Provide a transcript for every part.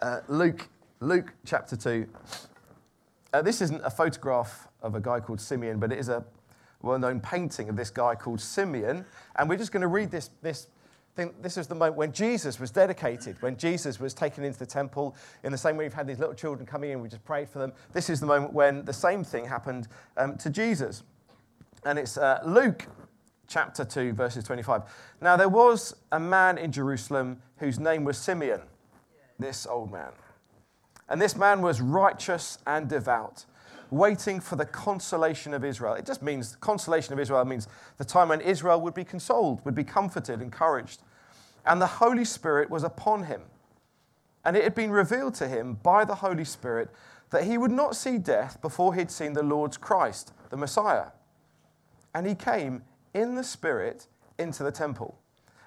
Uh, Luke, Luke chapter 2. Uh, this isn't a photograph of a guy called Simeon, but it is a well known painting of this guy called Simeon. And we're just going to read this, this thing. This is the moment when Jesus was dedicated, when Jesus was taken into the temple. In the same way we've had these little children coming in, we just prayed for them. This is the moment when the same thing happened um, to Jesus. And it's uh, Luke chapter 2, verses 25. Now, there was a man in Jerusalem whose name was Simeon, this old man. And this man was righteous and devout, waiting for the consolation of Israel. It just means consolation of Israel means the time when Israel would be consoled, would be comforted, encouraged. And the Holy Spirit was upon him. And it had been revealed to him by the Holy Spirit that he would not see death before he'd seen the Lord's Christ, the Messiah. And he came in the Spirit into the temple.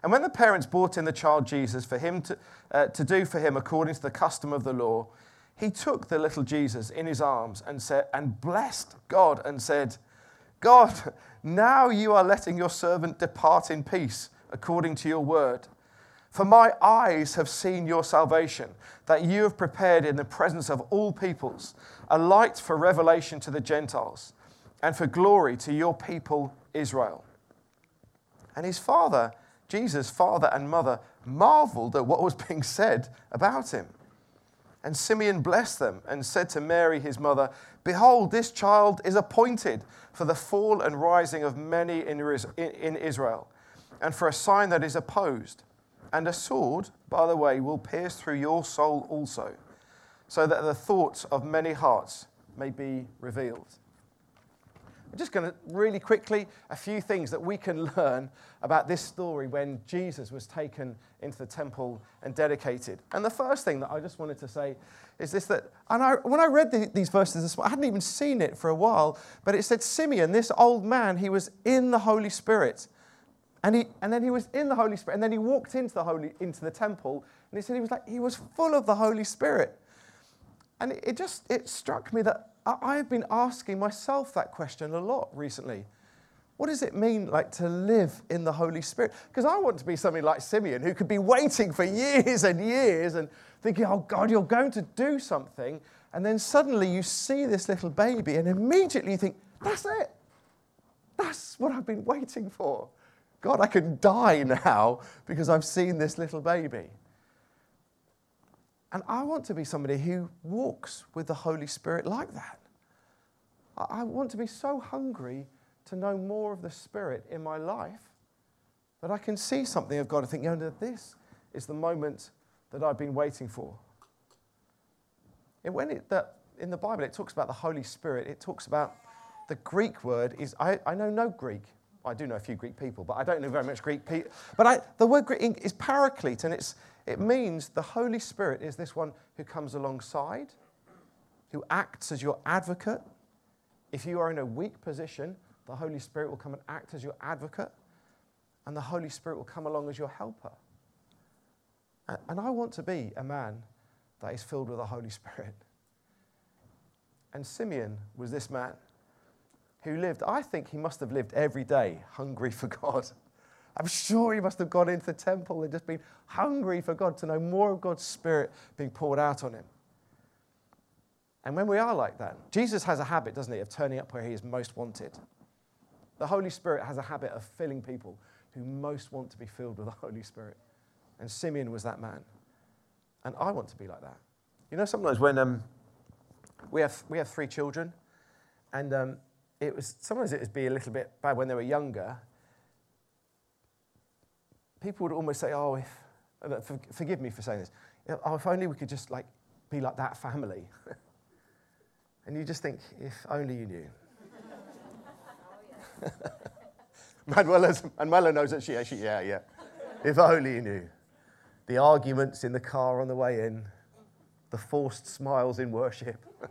And when the parents brought in the child Jesus for him to, uh, to do for him according to the custom of the law, he took the little Jesus in his arms and said and blessed God and said, God, now you are letting your servant depart in peace according to your word. For my eyes have seen your salvation, that you have prepared in the presence of all peoples a light for revelation to the Gentiles and for glory to your people Israel. And his father, Jesus' father and mother, marveled at what was being said about him. And Simeon blessed them and said to Mary, his mother, Behold, this child is appointed for the fall and rising of many in Israel, and for a sign that is opposed. And a sword, by the way, will pierce through your soul also, so that the thoughts of many hearts may be revealed. I'm just going to really quickly, a few things that we can learn about this story when Jesus was taken into the temple and dedicated. And the first thing that I just wanted to say is this that, and I, when I read the, these verses this morning, I hadn't even seen it for a while, but it said Simeon, this old man, he was in the Holy Spirit. And, he, and then he was in the Holy Spirit, and then he walked into the, Holy, into the temple, and he said he was like, he was full of the Holy Spirit. And it, it just, it struck me that I've been asking myself that question a lot recently. What does it mean like to live in the Holy Spirit? Because I want to be somebody like Simeon who could be waiting for years and years and thinking, oh God, you're going to do something. And then suddenly you see this little baby and immediately you think, that's it. That's what I've been waiting for. God, I can die now because I've seen this little baby. And I want to be somebody who walks with the Holy Spirit like that. I want to be so hungry to know more of the Spirit in my life that I can see something of God and think, you know, this is the moment that I've been waiting for. And when it, that, in the Bible it talks about the Holy Spirit, it talks about the Greek word is, I, I know no Greek. I do know a few Greek people, but I don't know very much Greek people. But I, the word Greek is paraclete, and it's, it means the Holy Spirit is this one who comes alongside, who acts as your advocate. If you are in a weak position, the Holy Spirit will come and act as your advocate, and the Holy Spirit will come along as your helper. And I want to be a man that is filled with the Holy Spirit. And Simeon was this man who lived, I think he must have lived every day hungry for God. I'm sure he must have gone into the temple and just been hungry for God to know more of God's Spirit being poured out on him. And when we are like that, Jesus has a habit, doesn't he, of turning up where he is most wanted. The Holy Spirit has a habit of filling people who most want to be filled with the Holy Spirit. And Simeon was that man. And I want to be like that. You know, sometimes when um, we, have, we have three children, and um, it was sometimes it would be a little bit bad when they were younger people would almost say, oh, if, uh, forgive me for saying this, oh, if only we could just like be like that family. and you just think, if only you knew. Manuela, Manuela knows that she, she, yeah, yeah. If only you knew. The arguments in the car on the way in, the forced smiles in worship,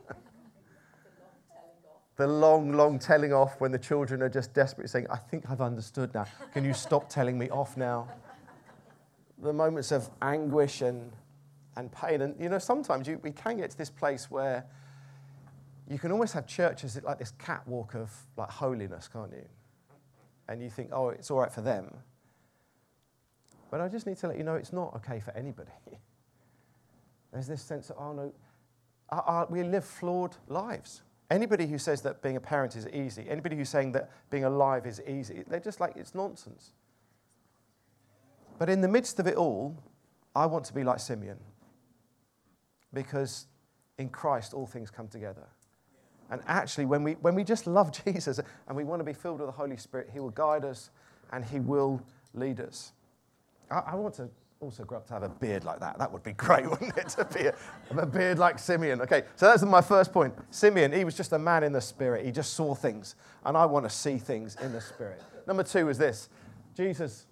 the long, long telling off when the children are just desperately saying, I think I've understood now. Can you stop telling me off now? the moments of anguish and, and pain. And, you know, sometimes you, we can get to this place where you can almost have churches like this catwalk of like holiness, can't you? And you think, oh, it's all right for them. But I just need to let you know it's not okay for anybody. There's this sense of, oh no, our, our, we live flawed lives. Anybody who says that being a parent is easy, anybody who's saying that being alive is easy, they're just like, it's nonsense. But in the midst of it all, I want to be like Simeon. Because in Christ, all things come together. And actually, when we, when we just love Jesus and we want to be filled with the Holy Spirit, He will guide us and He will lead us. I, I want to also grow up to have a beard like that. That would be great, wouldn't it? To be a, a, beard like Simeon. Okay, so that's my first point. Simeon, he was just a man in the spirit. He just saw things, and I want to see things in the spirit. Number two is this Jesus.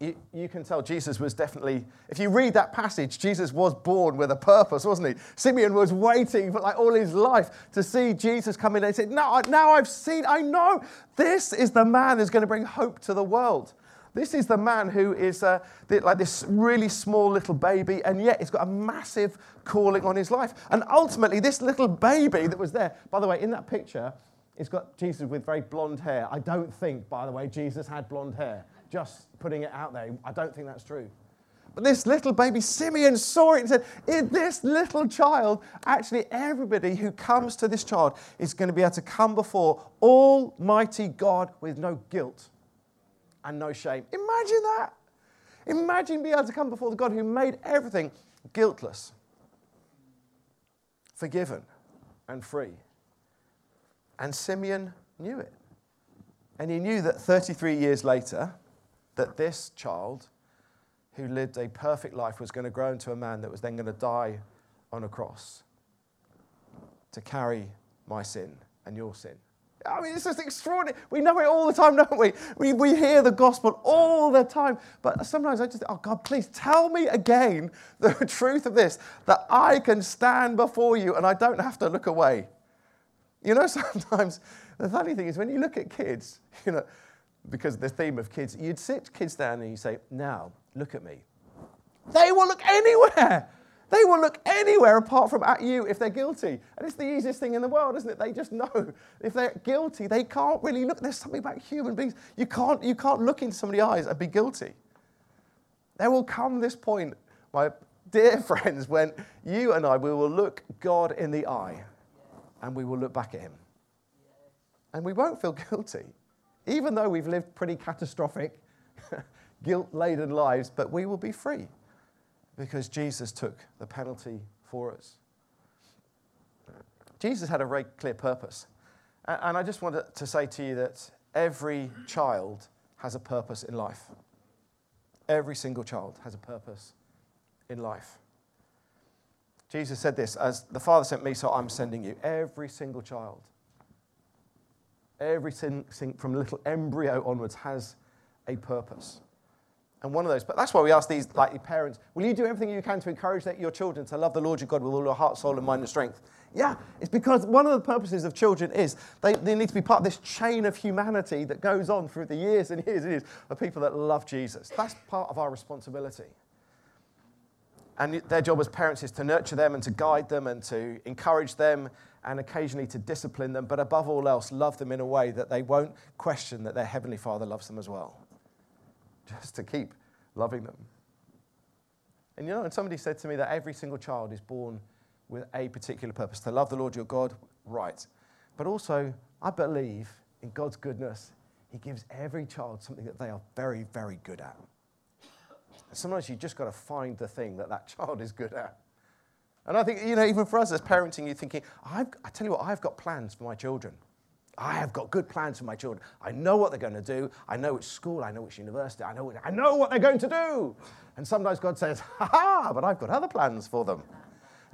You, you can tell Jesus was definitely, if you read that passage, Jesus was born with a purpose, wasn't he? Simeon was waiting for like all his life to see Jesus come in and said, Now, now I've seen, I know this is the man who's going to bring hope to the world. This is the man who is uh, like this really small little baby, and yet he's got a massive calling on his life. And ultimately, this little baby that was there, by the way, in that picture, it's got Jesus with very blonde hair. I don't think, by the way, Jesus had blonde hair. Just putting it out there. I don't think that's true. But this little baby, Simeon, saw it and said, In this little child, actually, everybody who comes to this child is going to be able to come before Almighty God with no guilt and no shame. Imagine that. Imagine being able to come before the God who made everything guiltless, forgiven, and free. And Simeon knew it. And he knew that 33 years later, that this child who lived a perfect life was going to grow into a man that was then going to die on a cross to carry my sin and your sin. I mean, it's just extraordinary. We know it all the time, don't we? we? We hear the gospel all the time. But sometimes I just oh, God, please tell me again the truth of this, that I can stand before you and I don't have to look away. You know, sometimes the funny thing is when you look at kids, you know, because the theme of kids, you'd sit kids down and you say, now, look at me. They will look anywhere. They will look anywhere apart from at you if they're guilty. And it's the easiest thing in the world, isn't it? They just know if they're guilty, they can't really look. There's something about human beings. You can't, you can't look into somebody's eyes and be guilty. There will come this point, my dear friends, when you and I, we will look God in the eye and we will look back at him. And we won't feel guilty, even though we've lived pretty catastrophic, guilt laden lives, but we will be free because Jesus took the penalty for us. Jesus had a very clear purpose. And I just wanted to say to you that every child has a purpose in life. Every single child has a purpose in life. Jesus said this as the Father sent me, so I'm sending you. Every single child, every single, from little embryo onwards, has a purpose. And one of those, but that's why we ask these, like your parents, will you do everything you can to encourage your children to love the Lord your God with all your heart, soul, and mind and strength? Yeah, it's because one of the purposes of children is they, they need to be part of this chain of humanity that goes on through the years and years and years of people that love Jesus. That's part of our responsibility. And their job as parents is to nurture them and to guide them and to encourage them and occasionally to discipline them, but above all else, love them in a way that they won't question that their Heavenly Father loves them as well just to keep loving them. And you know, and somebody said to me that every single child is born with a particular purpose to love the Lord your God, right. But also, I believe in God's goodness, He gives every child something that they are very, very good at. Sometimes you just got to find the thing that that child is good at. And I think, you know, even for us as parenting, you're thinking, i tell you what, I've got plans for my children. I have got good plans for my children. I know what they're going to do. I know which school, I know which university, I know, I know what they're going to do. And sometimes God says, ha ha, but I've got other plans for them.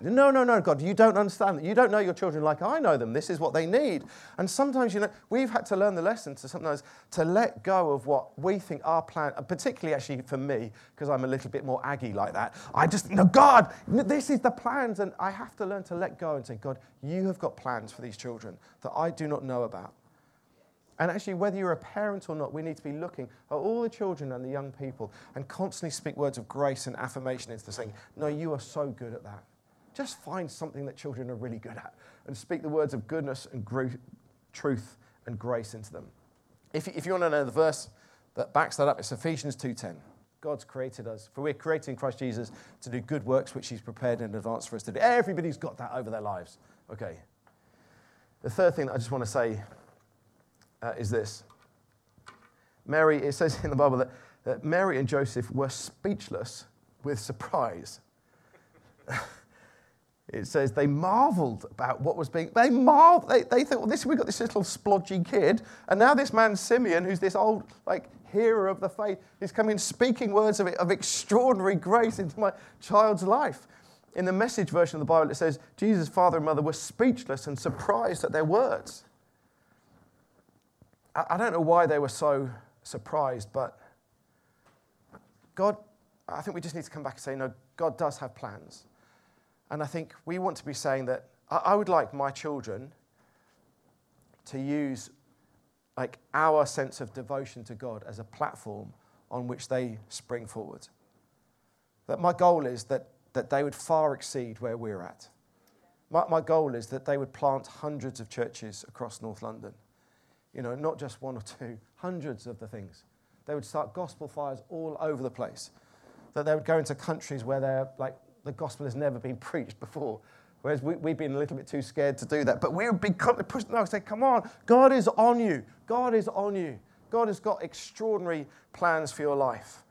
No, no, no, God, you don't understand. You don't know your children like I know them. This is what they need. And sometimes, you know, we've had to learn the lesson to sometimes to let go of what we think our plan, uh, particularly actually for me, because I'm a little bit more aggy like that. I just, no, God, this is the plans. And I have to learn to let go and say, God, you have got plans for these children that I do not know about. And actually, whether you're a parent or not, we need to be looking at all the children and the young people and constantly speak words of grace and affirmation into saying, No, you are so good at that. Just find something that children are really good at and speak the words of goodness and truth and grace into them. If, if you want to know the verse that backs that up, it's Ephesians 2.10. God's created us. For we're created in Christ Jesus to do good works which He's prepared in advance for us to do. Everybody's got that over their lives. Okay. The third thing that I just want to say uh, is this Mary, it says in the Bible that, that Mary and Joseph were speechless with surprise. it says they marveled about what was being, they marveled, they, they thought, well, this, we've got this little splodgy kid, and now this man Simeon, who's this old, like, hero of the faith, is coming speaking words of, of extraordinary grace into my child's life. In the message version of the Bible, it says, Jesus' father and mother were speechless and surprised at their words. I, I don't know why they were so surprised, but God, I think we just need to come back and say, no, God does have plans. And I think we want to be saying that I would like my children to use like our sense of devotion to God as a platform on which they spring forward. That my goal is that, that they would far exceed where we're at. My, my goal is that they would plant hundreds of churches across North London. You know, not just one or two, hundreds of the things. They would start gospel fires all over the place. That they would go into countries where they're like the gospel has never been preached before. Whereas we, have been a little bit too scared to do that. But we would be pushed no, say, come on, God is on you. God is on you. God has got extraordinary plans for your life.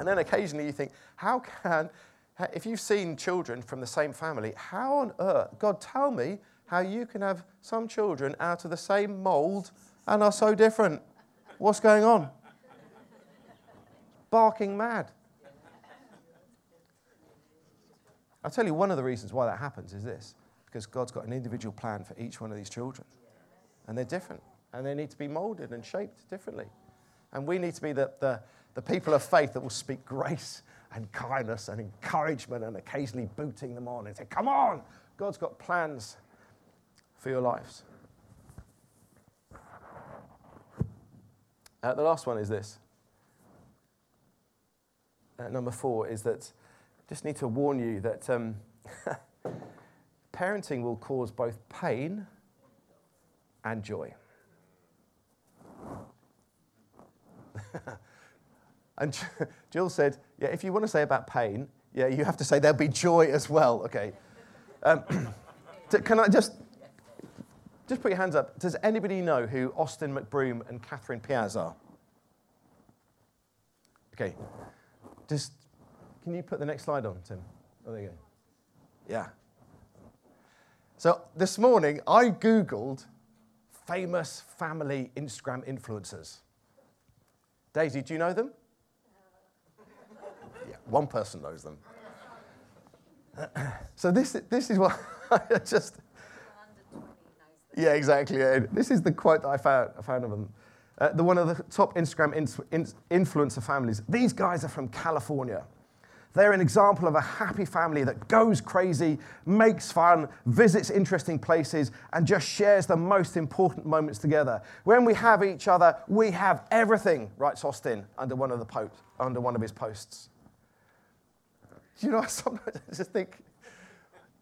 And then occasionally you think, how can, if you've seen children from the same family, how on earth, God, tell me how you can have some children out of the same mold and are so different. What's going on? Barking mad. I'll tell you one of the reasons why that happens is this because God's got an individual plan for each one of these children. And they're different. And they need to be molded and shaped differently. And we need to be the, the, the people of faith that will speak grace and kindness and encouragement and occasionally booting them on and say, Come on, God's got plans for your lives. Uh, the last one is this. Uh, number four is that just need to warn you that um, parenting will cause both pain and joy. and Jill said, Yeah, if you want to say about pain, yeah, you have to say there'll be joy as well. Okay. Um, can I just just put your hands up. Does anybody know who Austin McBroom and Catherine Paiz are? Okay. Just can you put the next slide on, Tim? Oh, there you go. Yeah. So this morning I Googled famous family Instagram influencers. Daisy, do you know them? Yeah, one person knows them. so this, this is what I just. Yeah, exactly. This is the quote that I found, I found of them. Uh, the one of the top Instagram influencer families. These guys are from California. They're an example of a happy family that goes crazy, makes fun, visits interesting places, and just shares the most important moments together. When we have each other, we have everything, writes Austin under one of, the under one of his posts. You know, sometimes I just think,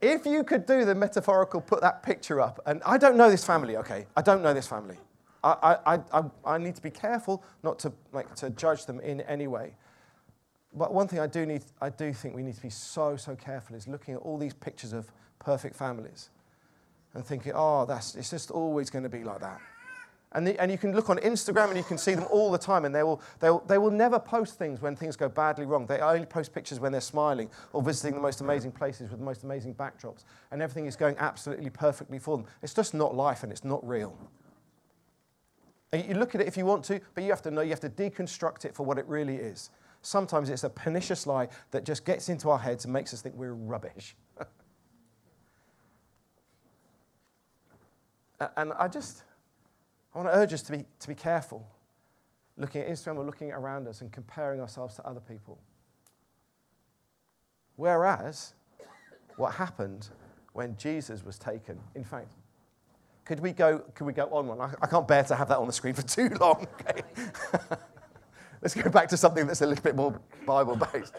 if you could do the metaphorical, put that picture up, and I don't know this family, okay? I don't know this family. I, I, I, I need to be careful not to, like, to judge them in any way. But one thing I do, need, I do think we need to be so, so careful is looking at all these pictures of perfect families and thinking, oh, that's, it's just always going to be like that. And, the, and you can look on Instagram and you can see them all the time, and they will, they, will, they will never post things when things go badly wrong. They only post pictures when they're smiling or visiting the most amazing places with the most amazing backdrops, and everything is going absolutely perfectly for them. It's just not life and it's not real. And you look at it if you want to, but you have to know, you have to deconstruct it for what it really is. Sometimes it's a pernicious lie that just gets into our heads and makes us think we're rubbish. and I just, I want to urge us to be, to be careful looking at Instagram or looking around us and comparing ourselves to other people. Whereas, what happened when Jesus was taken, in fact, could we go, could we go on one? I, I can't bear to have that on the screen for too long. Okay? Let's go back to something that's a little bit more Bible based.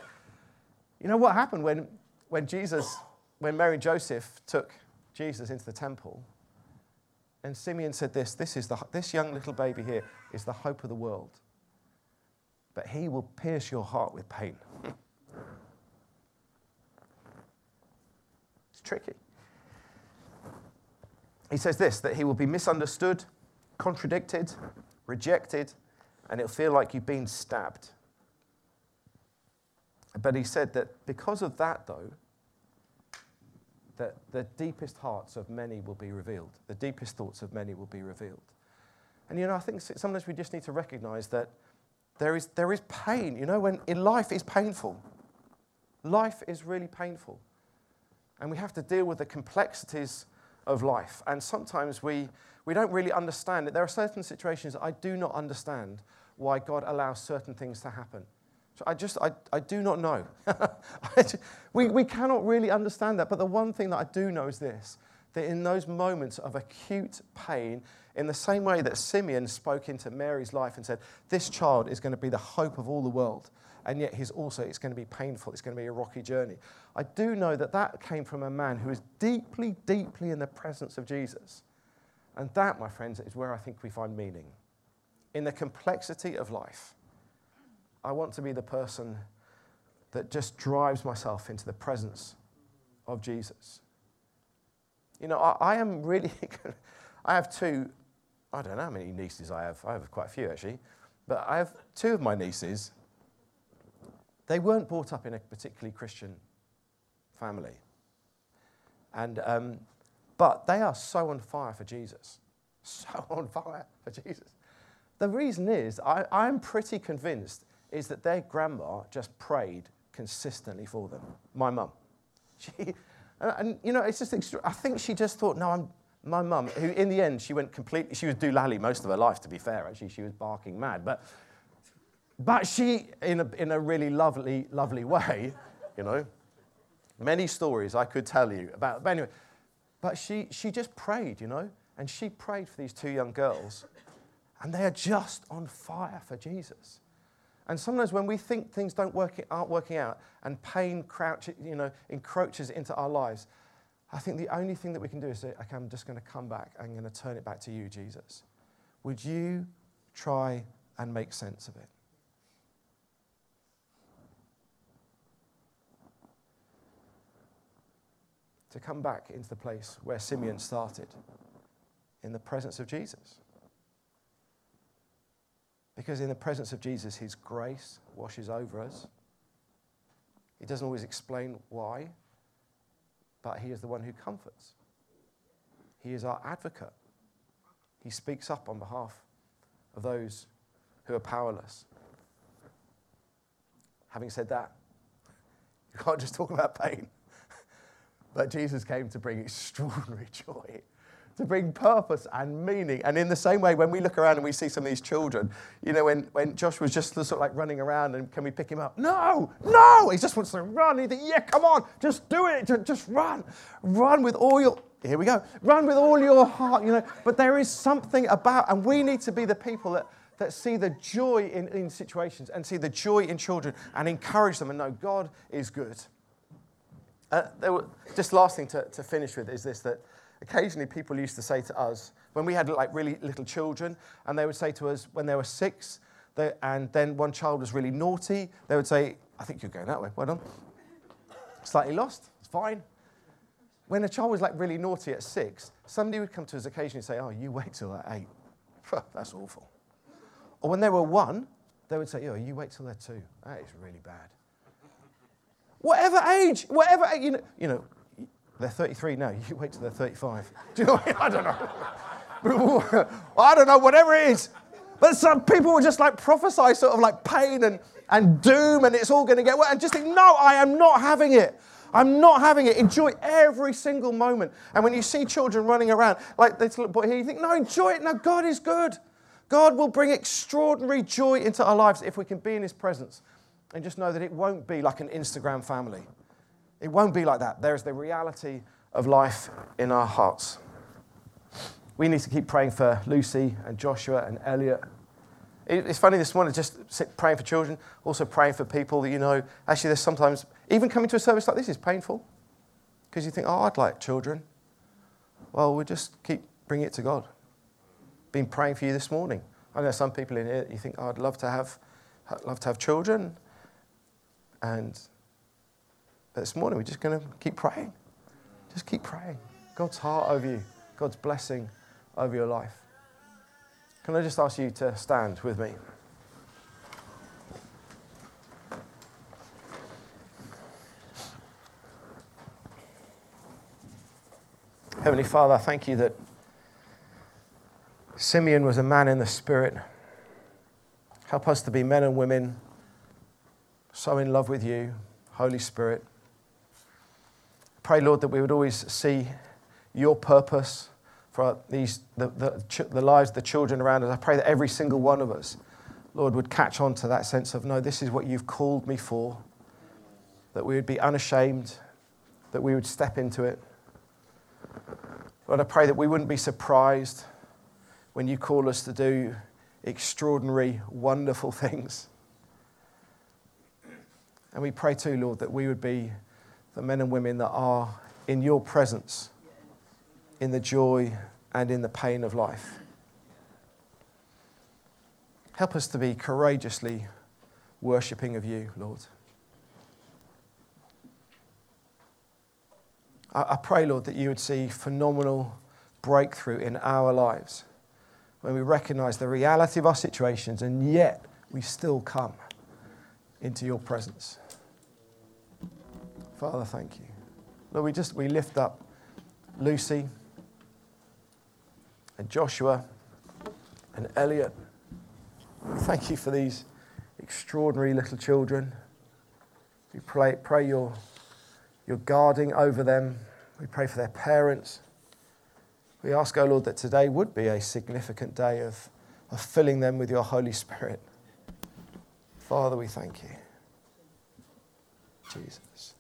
You know what happened when, when Jesus, when Mary and Joseph took Jesus into the temple? And Simeon said this this, is the, this young little baby here is the hope of the world. but he will pierce your heart with pain. it's tricky. He says this that he will be misunderstood, contradicted, rejected, and it'll feel like you've been stabbed. But he said that because of that, though, that the deepest hearts of many will be revealed. The deepest thoughts of many will be revealed. And you know, I think sometimes we just need to recognize that there is, there is pain. You know, when in life is painful. Life is really painful. And we have to deal with the complexities of life. And sometimes we, we don't really understand it. There are certain situations that I do not understand why God allows certain things to happen. So I just, I, I do not know. we, we cannot really understand that. But the one thing that I do know is this that in those moments of acute pain, in the same way that Simeon spoke into Mary's life and said, This child is going to be the hope of all the world, and yet he's also, it's going to be painful, it's going to be a rocky journey. I do know that that came from a man who is deeply, deeply in the presence of Jesus. And that, my friends, is where I think we find meaning. In the complexity of life, I want to be the person that just drives myself into the presence of Jesus. You know, I, I am really, I have two, I don't know how many nieces I have. I have quite a few actually. But I have two of my nieces. They weren't brought up in a particularly Christian family. And, um, but they are so on fire for Jesus. So on fire for Jesus. The reason is, I, I'm pretty convinced is that their grandma just prayed consistently for them. My mum. She, and, and, you know, it's just, extra, I think she just thought, no, I'm, my mum, who in the end, she went completely, she was doolally most of her life, to be fair, actually. She was barking mad. But, but she, in a, in a really lovely, lovely way, you know, many stories I could tell you about. But anyway, but she, she just prayed, you know, and she prayed for these two young girls, and they are just on fire for Jesus. And sometimes when we think things don't work, aren't working out and pain crouches, you know, encroaches into our lives, I think the only thing that we can do is say, okay, I'm just going to come back. I'm going to turn it back to you, Jesus. Would you try and make sense of it? To come back into the place where Simeon started, in the presence of Jesus. Because in the presence of Jesus, His grace washes over us. He doesn't always explain why, but He is the one who comforts. He is our advocate. He speaks up on behalf of those who are powerless. Having said that, you can't just talk about pain. But Jesus came to bring extraordinary joy to bring purpose and meaning. And in the same way, when we look around and we see some of these children, you know, when, when Josh was just sort of like running around and can we pick him up? No, no, he just wants to run. He thinks, yeah, come on, just do it, just run. Run with all your, here we go, run with all your heart, you know. But there is something about, and we need to be the people that, that see the joy in, in situations and see the joy in children and encourage them and know God is good. Uh, were, just last thing to, to finish with is this that occasionally people used to say to us, when we had like really little children, and they would say to us when they were six, they, and then one child was really naughty, they would say, I think you're going that way, well done. Slightly lost, it's fine. When a child was like really naughty at six, somebody would come to us occasionally and say, Oh, you wait till they're eight. That's awful. Or when they were one, they would say, Oh, you wait till they're two. That is really bad. Whatever age, whatever age, you know, you know they're 33 now. You wait till they're 35. Do you know what I, mean? I don't know. I don't know, whatever it is. But some people will just like prophesy sort of like pain and, and doom and it's all going to get well. And just think, no, I am not having it. I'm not having it. Enjoy every single moment. And when you see children running around like this little boy here, you think, no, enjoy it. No, God is good. God will bring extraordinary joy into our lives if we can be in His presence and just know that it won't be like an Instagram family. It won't be like that. There is the reality of life in our hearts. We need to keep praying for Lucy and Joshua and Elliot. It's funny this morning, just praying for children, also praying for people that you know. Actually, there's sometimes, even coming to a service like this is painful because you think, oh, I'd like children. Well, we'll just keep bringing it to God. Been praying for you this morning. I know some people in here, you think, oh, I'd love to have love to have children. And this morning, we're just going to keep praying. Just keep praying. God's heart over you, God's blessing over your life. Can I just ask you to stand with me? Heavenly Father, thank you that Simeon was a man in the Spirit. Help us to be men and women so in love with you, Holy Spirit. Pray, Lord, that we would always see your purpose for these, the, the, the lives of the children around us. I pray that every single one of us, Lord, would catch on to that sense of, no, this is what you've called me for. That we would be unashamed, that we would step into it. Lord, I pray that we wouldn't be surprised when you call us to do extraordinary, wonderful things. And we pray too, Lord, that we would be the men and women that are in your presence, in the joy and in the pain of life. Help us to be courageously worshipping of you, Lord. I, pray, Lord, that you would see phenomenal breakthrough in our lives when we recognize the reality of our situations and yet we still come into your presence. Father, thank you. Lord, we just we lift up Lucy and Joshua and Elliot. Thank you for these extraordinary little children. We pray, pray your, your guarding over them. We pray for their parents. We ask, O oh Lord, that today would be a significant day of, of filling them with your Holy Spirit. Father, we thank you. Jesus.